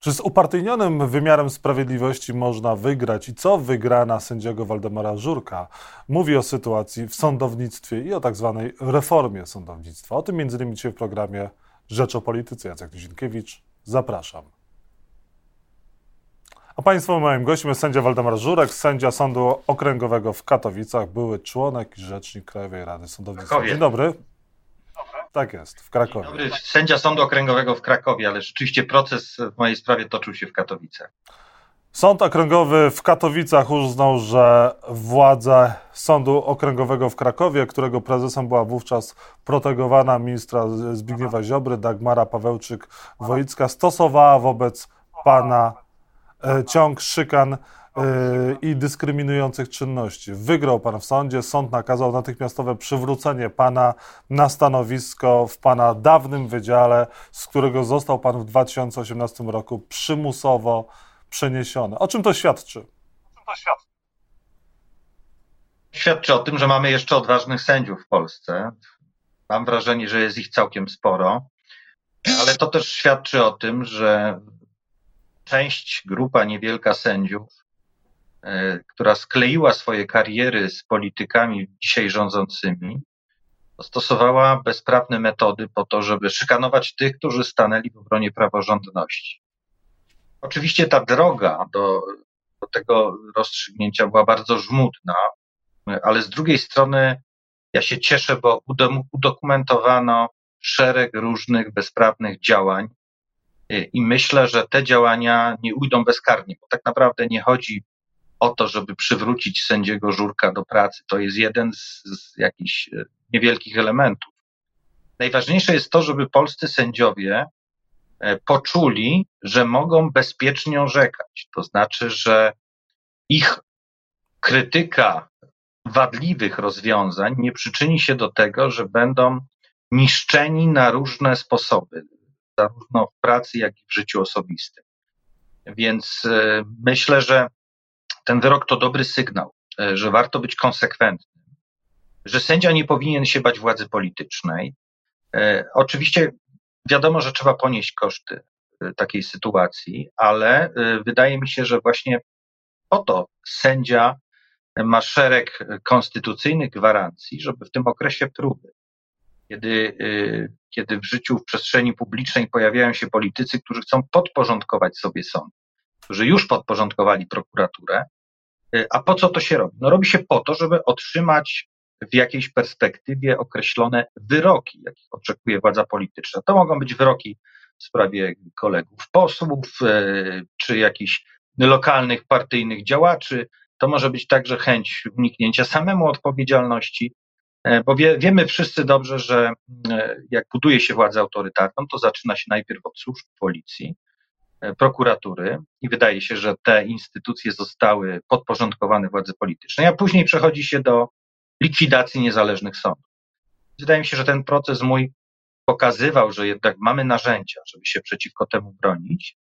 Czy z upartyjnionym wymiarem sprawiedliwości można wygrać i co wygrana sędziego Waldemara Żurka mówi o sytuacji w sądownictwie i o tak zwanej reformie sądownictwa? O tym między innymi dzisiaj w programie Rzecz o Polityce. Jacek Nizinkiewicz, zapraszam. A Państwa moim gościem jest sędzia Waldemar Żurek, sędzia Sądu Okręgowego w Katowicach, były członek i rzecznik Krajowej Rady Sądownictwa. Dzień dobry. Tak jest, w Krakowie. Dobry, sędzia Sądu Okręgowego w Krakowie, ale rzeczywiście proces w mojej sprawie toczył się w Katowicach. Sąd Okręgowy w Katowicach uznał, że władza Sądu Okręgowego w Krakowie, którego prezesem była wówczas protegowana ministra Zbigniewa Ziobry, Dagmara Pawełczyk-Wojicka, stosowała wobec pana e, ciąg szykan i dyskryminujących czynności. Wygrał pan w sądzie, sąd nakazał natychmiastowe przywrócenie pana na stanowisko w pana dawnym wydziale, z którego został pan w 2018 roku przymusowo przeniesiony. O czym to świadczy? O czym to świadczy? Świadczy o tym, że mamy jeszcze odważnych sędziów w Polsce. Mam wrażenie, że jest ich całkiem sporo, ale to też świadczy o tym, że część, grupa niewielka sędziów E, która skleiła swoje kariery z politykami dzisiaj rządzącymi, stosowała bezprawne metody po to, żeby szykanować tych, którzy stanęli w obronie praworządności. Oczywiście ta droga do, do tego rozstrzygnięcia była bardzo żmudna, ale z drugiej strony ja się cieszę, bo udokumentowano szereg różnych bezprawnych działań e, i myślę, że te działania nie ujdą bezkarnie, bo tak naprawdę nie chodzi o to, żeby przywrócić sędziego Żurka do pracy. To jest jeden z, z jakichś e, niewielkich elementów. Najważniejsze jest to, żeby polscy sędziowie e, poczuli, że mogą bezpiecznie orzekać. To znaczy, że ich krytyka wadliwych rozwiązań nie przyczyni się do tego, że będą niszczeni na różne sposoby, zarówno w pracy, jak i w życiu osobistym. Więc e, myślę, że ten wyrok to dobry sygnał, e, że warto być konsekwentnym, że sędzia nie powinien się bać władzy politycznej. E, oczywiście wiadomo, że trzeba ponieść koszty e, takiej sytuacji, ale wydaje mi się, że właśnie po to sędzia ma szereg konstytucyjnych gwarancji, żeby w tym okresie próby, kiedy, kiedy w życiu, w przestrzeni publicznej pojawiają się politycy, którzy chcą podporządkować sobie sąd, którzy już podporządkowali prokuraturę. Y, a po co to się robi? No robi się po to, żeby otrzymać w jakiejś perspektywie określone wyroki, jakich oczekuje władza polityczna. To mogą być wyroki w sprawie kolegów posłów, y, czy jakichś lokalnych partyjnych działaczy. To może być także chęć uniknięcia samemu odpowiedzialności, y, bo wie, wiemy wszyscy dobrze, że jak buduje się władzę autorytarną, to zaczyna się najpierw od służb policji, E, prokuratury i wydaje się, że te instytucje zostały podporządkowane władzy politycznej, a później przechodzi się do likwidacji niezależnych sądów. Wydaje mi się, że ten proces mój pokazywał, że jednak mamy narzędzia, żeby się przeciwko temu bronić,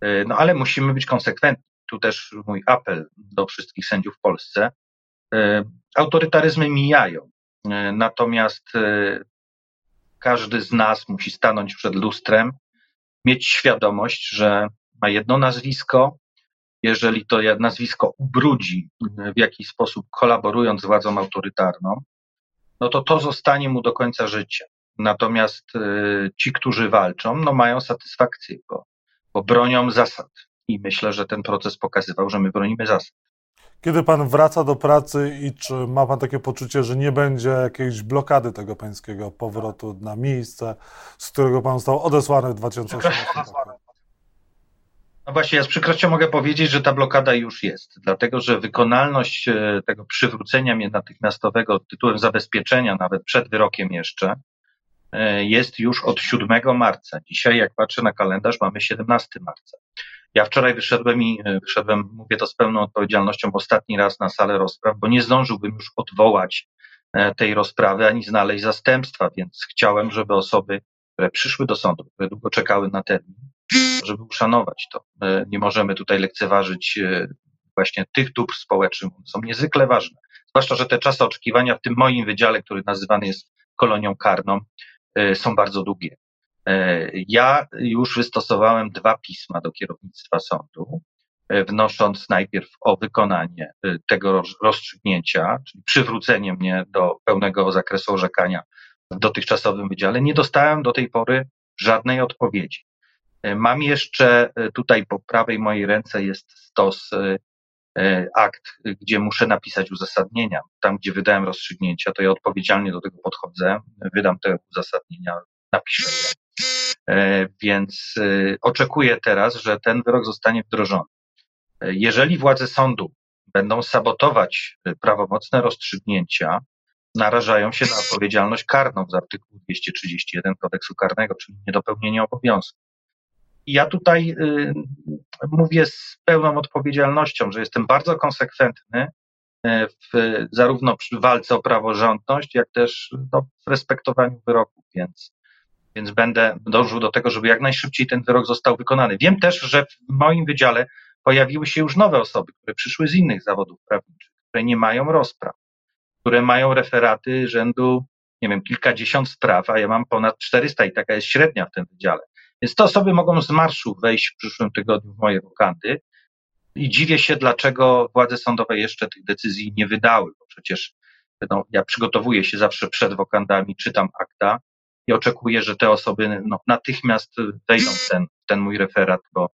e, no ale musimy być konsekwentni. Tu też mój apel do wszystkich sędziów w Polsce. E, autorytaryzmy mijają, natomiast każdy z nas musi stanąć przed lustrem mieć świadomość, że ma jedno nazwisko. Jeżeli to nazwisko ubrudzi w jakiś sposób, kolaborując z władzą autorytarną, no to to zostanie mu do końca życia. Natomiast y, ci, którzy walczą, no mają satysfakcję, bo, bo bronią zasad. I myślę, że ten proces pokazywał, że my bronimy zasad. Kiedy pan wraca do pracy i czy ma pan takie poczucie, że nie będzie jakiejś blokady tego pańskiego powrotu na miejsce, z którego pan został odesłany w 2018 roku? No właśnie, ja z przykrością mogę powiedzieć, że ta blokada już jest, dlatego że wykonalność e, tego przywrócenia mnie natychmiastowego tytułem zabezpieczenia, nawet przed wyrokiem jeszcze, e, jest już od 7 marca. Dzisiaj, jak patrzę na kalendarz, mamy 17 marca. Ja wczoraj wyszedłem i e, wyszedłem, mówię to z pełną odpowiedzialnością, ostatni raz na salę rozpraw, bo nie zdążyłbym już odwołać e, tej rozprawy ani znaleźć zastępstwa, więc chciałem, żeby osoby, które przyszły do sądu, które długo czekały na termin, żeby uszanować to. E, nie możemy tutaj lekceważyć właśnie tych dóbr społecznych, są niezwykle ważne. Zwłaszcza, że te czasy oczekiwania w tym moim wydziale, który nazywany jest kolonią karną, są bardzo długie. Ja już wystosowałem dwa pisma do kierownictwa sądu, wnosząc najpierw o wykonanie tego rozstrzygnięcia, czyli przywrócenie mnie do pełnego zakresu orzekania w dotychczasowym wydziale. Nie dostałem do tej pory żadnej odpowiedzi. Mam jeszcze tutaj po prawej mojej ręce jest stos E, akt, gdzie muszę napisać uzasadnienia. Tam, gdzie wydałem rozstrzygnięcia, to ja odpowiedzialnie do tego podchodzę, wydam te uzasadnienia, napiszę je. E, więc e, oczekuję teraz, że ten wyrok zostanie wdrożony. Jeżeli władze sądu będą sabotować prawomocne rozstrzygnięcia, narażają się na odpowiedzialność karną z artykułu 231 kodeksu karnego, czyli niedopełnienie obowiązku ja tutaj y, mówię z pełną odpowiedzialnością, że jestem bardzo konsekwentny w, zarówno przy walce o praworządność, jak też no, w respektowaniu wyroków, więc, więc będę dążył do tego, żeby jak najszybciej ten wyrok został wykonany. Wiem też, że w moim wydziale pojawiły się już nowe osoby, które przyszły z innych zawodów prawniczych, które nie mają rozpraw, które mają referaty rzędu, nie wiem, kilkadziesiąt spraw, a ja mam ponad 400 i taka jest średnia w tym wydziale. Więc te osoby mogą z marszu wejść w przyszłym tygodniu w moje wokandy i dziwię się, dlaczego władze sądowe jeszcze tych decyzji nie wydały, bo przecież no, ja przygotowuję się zawsze przed wokandami, czytam akta i oczekuję, że te osoby no, natychmiast wejdą w ten, ten mój referat, bo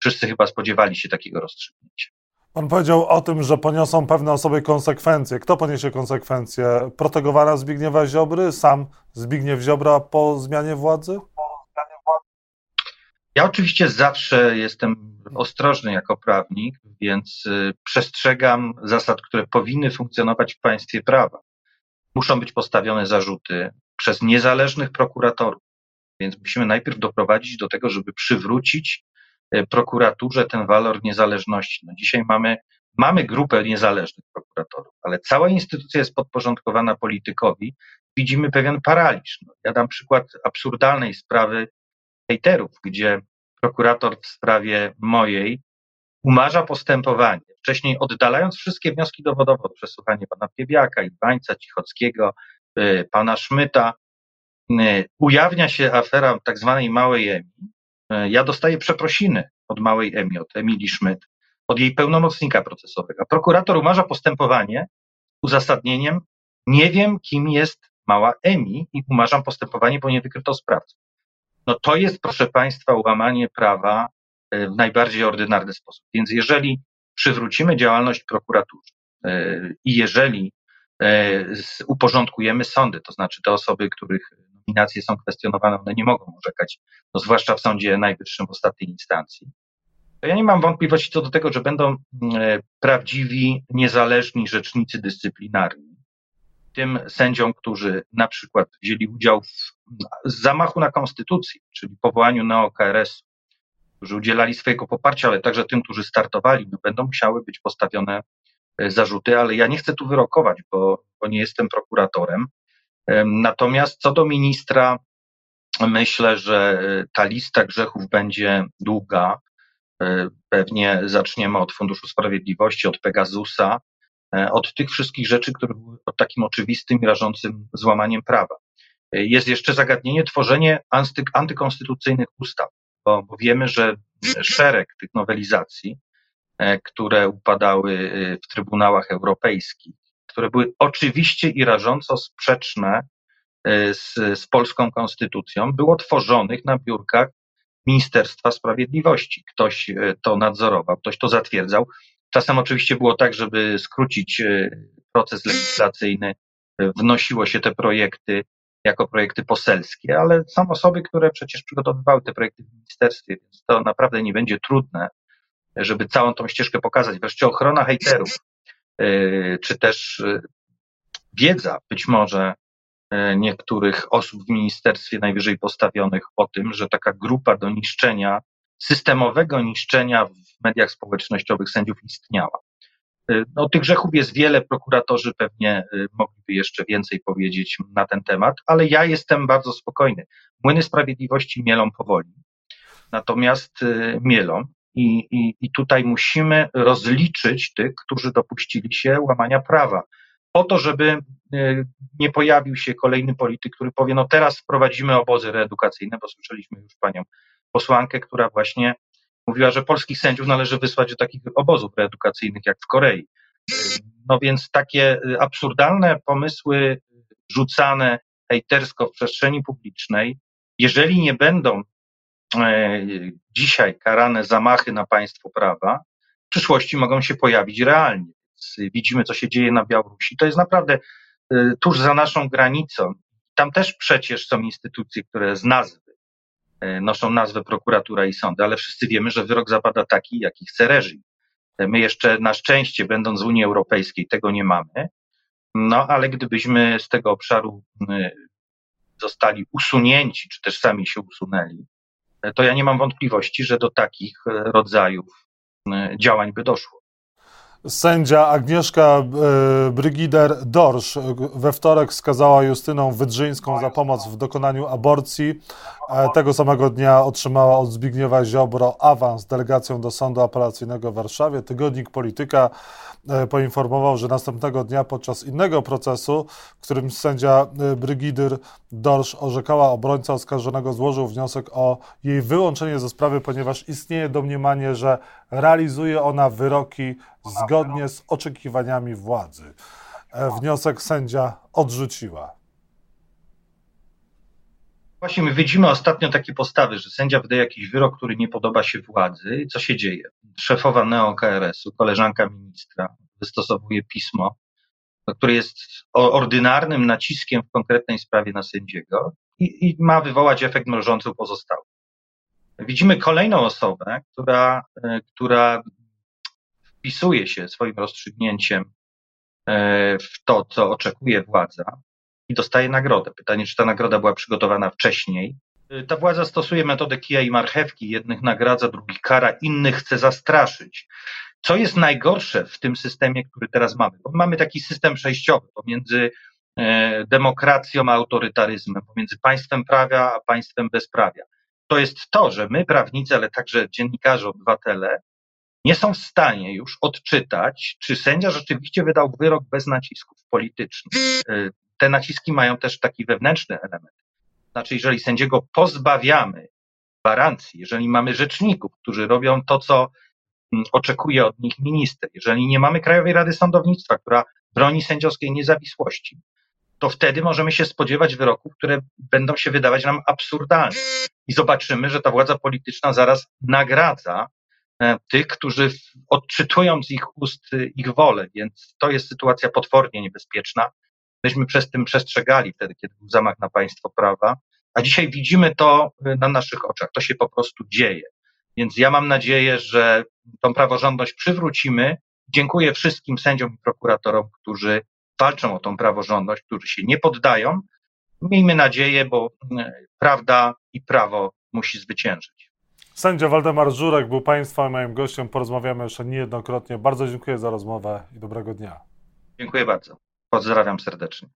wszyscy chyba spodziewali się takiego rozstrzygnięcia. Pan powiedział o tym, że poniosą pewne osoby konsekwencje. Kto poniesie konsekwencje? Protegowana Zbigniewa Ziobry, sam Zbigniew Ziobra po zmianie władzy? Ja oczywiście zawsze jestem ostrożny jako prawnik, więc y, przestrzegam zasad, które powinny funkcjonować w państwie prawa. Muszą być postawione zarzuty przez niezależnych prokuratorów, więc musimy najpierw doprowadzić do tego, żeby przywrócić y, prokuraturze ten walor niezależności. No dzisiaj mamy, mamy grupę niezależnych prokuratorów, ale cała instytucja jest podporządkowana politykowi. Widzimy pewien paraliż. No, ja dam przykład absurdalnej sprawy hejterów, gdzie prokurator w sprawie mojej umarza postępowanie, wcześniej oddalając wszystkie wnioski dowodowe od przesłuchania pana Piebiaka, Iwańca, Cichockiego, pana Szmyta, y, ujawnia się afera tak zwanej małej Emi. Y, ja dostaję przeprosiny od małej Emi, od Emilii Szmyt, od jej pełnomocnika procesowego. Prokurator umarza postępowanie uzasadnieniem nie wiem, kim jest mała Emi i umarzam postępowanie, bo nie wykryto sprawców. No to jest, proszę Państwa, łamanie prawa w najbardziej ordynarny sposób. Więc jeżeli przywrócimy działalność prokuratury e, i jeżeli uporządkujemy sądy, to znaczy te osoby, których nominacje są kwestionowane, one nie mogą orzekać, no zwłaszcza w Sądzie Najwyższym w ostatniej instancji, to ja nie mam wątpliwości co do tego, że będą prawdziwi, niezależni rzecznicy dyscyplinarni, tym sędziom, którzy na przykład wzięli udział w zamachu na konstytucję, czyli powołaniu neo-KRS, którzy udzielali swojego poparcia, ale także tym, którzy startowali, no będą musiały być postawione e, zarzuty, ale ja nie chcę tu wyrokować, bo, bo nie jestem prokuratorem. Natomiast co do ministra, myślę, że e, ta lista grzechów będzie długa. E, pewnie zaczniemy od Funduszu Sprawiedliwości, od Pegasusa, E, od tych wszystkich rzeczy, które były takim oczywistym i rażącym złamaniem prawa. E, jest jeszcze zagadnienie tworzenie anty, antykonstytucyjnych ustaw, bo, bo wiemy, że szereg tych nowelizacji, e, które upadały w trybunałach europejskich, które były oczywiście i rażąco sprzeczne z, z polską konstytucją, było tworzonych na biurkach Ministerstwa Sprawiedliwości. Ktoś to nadzorował, ktoś to zatwierdzał. Czasem oczywiście było tak, żeby skrócić e, proces legislacyjny, e, wnosiło się te projekty jako projekty poselskie, ale są osoby, które przecież przygotowywały te projekty w ministerstwie, więc to naprawdę nie będzie trudne, żeby całą tą ścieżkę pokazać. Wreszcie ochrona hejterów, e, czy też wiedza być może niektórych osób w ministerstwie najwyżej postawionych o tym, że taka grupa do niszczenia systemowego niszczenia w mediach społecznościowych sędziów istniała. No, tych grzechów jest wiele, prokuratorzy pewnie mogliby jeszcze więcej powiedzieć na ten temat, ale ja jestem bardzo spokojny. Młyny sprawiedliwości mielą powoli, natomiast mielą i, i, i tutaj musimy rozliczyć tych, którzy dopuścili się łamania prawa. po to, żeby e, nie pojawił się kolejny polityk, który powie, no teraz wprowadzimy obozy reedukacyjne, bo słyszeliśmy już panią posłankę, która właśnie mówiła, że polskich sędziów należy wysłać do takich obozów reedukacyjnych jak w Korei. No więc takie absurdalne pomysły rzucane hejtersko w przestrzeni publicznej, jeżeli nie będą e, dzisiaj karane zamachy na państwo prawa, w przyszłości mogą się pojawić realnie. Widzimy, co się dzieje na Białorusi. To jest naprawdę e, tuż za naszą granicą. Tam też przecież są instytucje, które z nazwy e, noszą nazwę prokuratura i sądy, ale wszyscy wiemy, że wyrok zapada taki, jaki chce reżim. My jeszcze na szczęście, będąc w Unii Europejskiej, tego nie mamy. No, ale gdybyśmy z tego obszaru zostali usunięci, czy też sami się usunęli, to ja nie mam wątpliwości, że do takich rodzajów działań by doszło. Sędzia Agnieszka e, Brygider Dorsz we wtorek skazała Justynę Wydrzyńską za pomoc w dokonaniu aborcji. E, tego samego dnia otrzymała od Zbigniewa Ziobro awans delegacją do Sądu Apelacyjnego w Warszawie. Tygodnik Polityka e, poinformował, że następnego dnia podczas innego procesu, w którym sędzia Brygider Dorsz orzekała, obrońca oskarżonego złożył wniosek o jej wyłączenie ze sprawy, ponieważ istnieje domniemanie, że realizuje ona wyroki zgodnie z oczekiwaniami władzy. E, wniosek sędzia odrzuciła. Właśnie my widzimy ostatnio takie postawy, że sędzia wydaje jakiś wyrok, który nie podoba się władzy. Co się dzieje? Szefowa neo-KRS-u, koleżanka ministra, wystosowuje pismo, które jest ordynarnym naciskiem w konkretnej sprawie na sędziego i, i ma wywołać efekt mrożący u pozostałych. Widzimy kolejną osobę, która, e, która wpisuje się swoim rozstrzygnięciem e, w to, co oczekuje władza i dostaje nagrodę. Pytanie, czy ta nagroda była przygotowana wcześniej. E, ta władza stosuje metodę kija i marchewki. Jednych nagradza, drugich kara, innych chce zastraszyć. Co jest najgorsze w tym systemie, który teraz mamy? Bo mamy taki system przejściowy pomiędzy e, demokracją a autorytaryzmem, pomiędzy państwem prawa a państwem bezprawia. To jest to, że my, prawnicy, ale także dziennikarze, obywatele, nie są w stanie już odczytać, czy sędzia rzeczywiście wydał wyrok bez nacisków politycznych. Y, te naciski mają też taki wewnętrzny element. Znaczy, jeżeli sędziego pozbawiamy gwarancji, jeżeli mamy rzeczników, którzy robią to, co oczekuje od nich minister, jeżeli nie mamy Krajowej Rady Sądownictwa, która broni sędziowskiej niezawisłości, to wtedy możemy się spodziewać wyroków, które będą się wydawać nam absurdalne. I zobaczymy, że ta władza polityczna zaraz nagradza E, tych, którzy odczytują z ich ust e, ich wolę, więc to jest sytuacja potwornie niebezpieczna. Myśmy przez tym przestrzegali wtedy, kiedy był zamach na państwo prawa, a dzisiaj widzimy to e, na naszych oczach. To się po prostu dzieje. Więc ja mam nadzieję, że tą praworządność przywrócimy. Dziękuję wszystkim sędziom i prokuratorom, którzy walczą o tą praworządność, którzy się nie poddają. Miejmy nadzieję, bo prawda i prawo musi zwyciężyć. Sędzia Waldemar Żurek był Państwa moim gościem. Porozmawiamy jeszcze niejednokrotnie. Bardzo dziękuję za rozmowę i dobrego dnia. Dziękuję bardzo. Pozdrawiam serdecznie.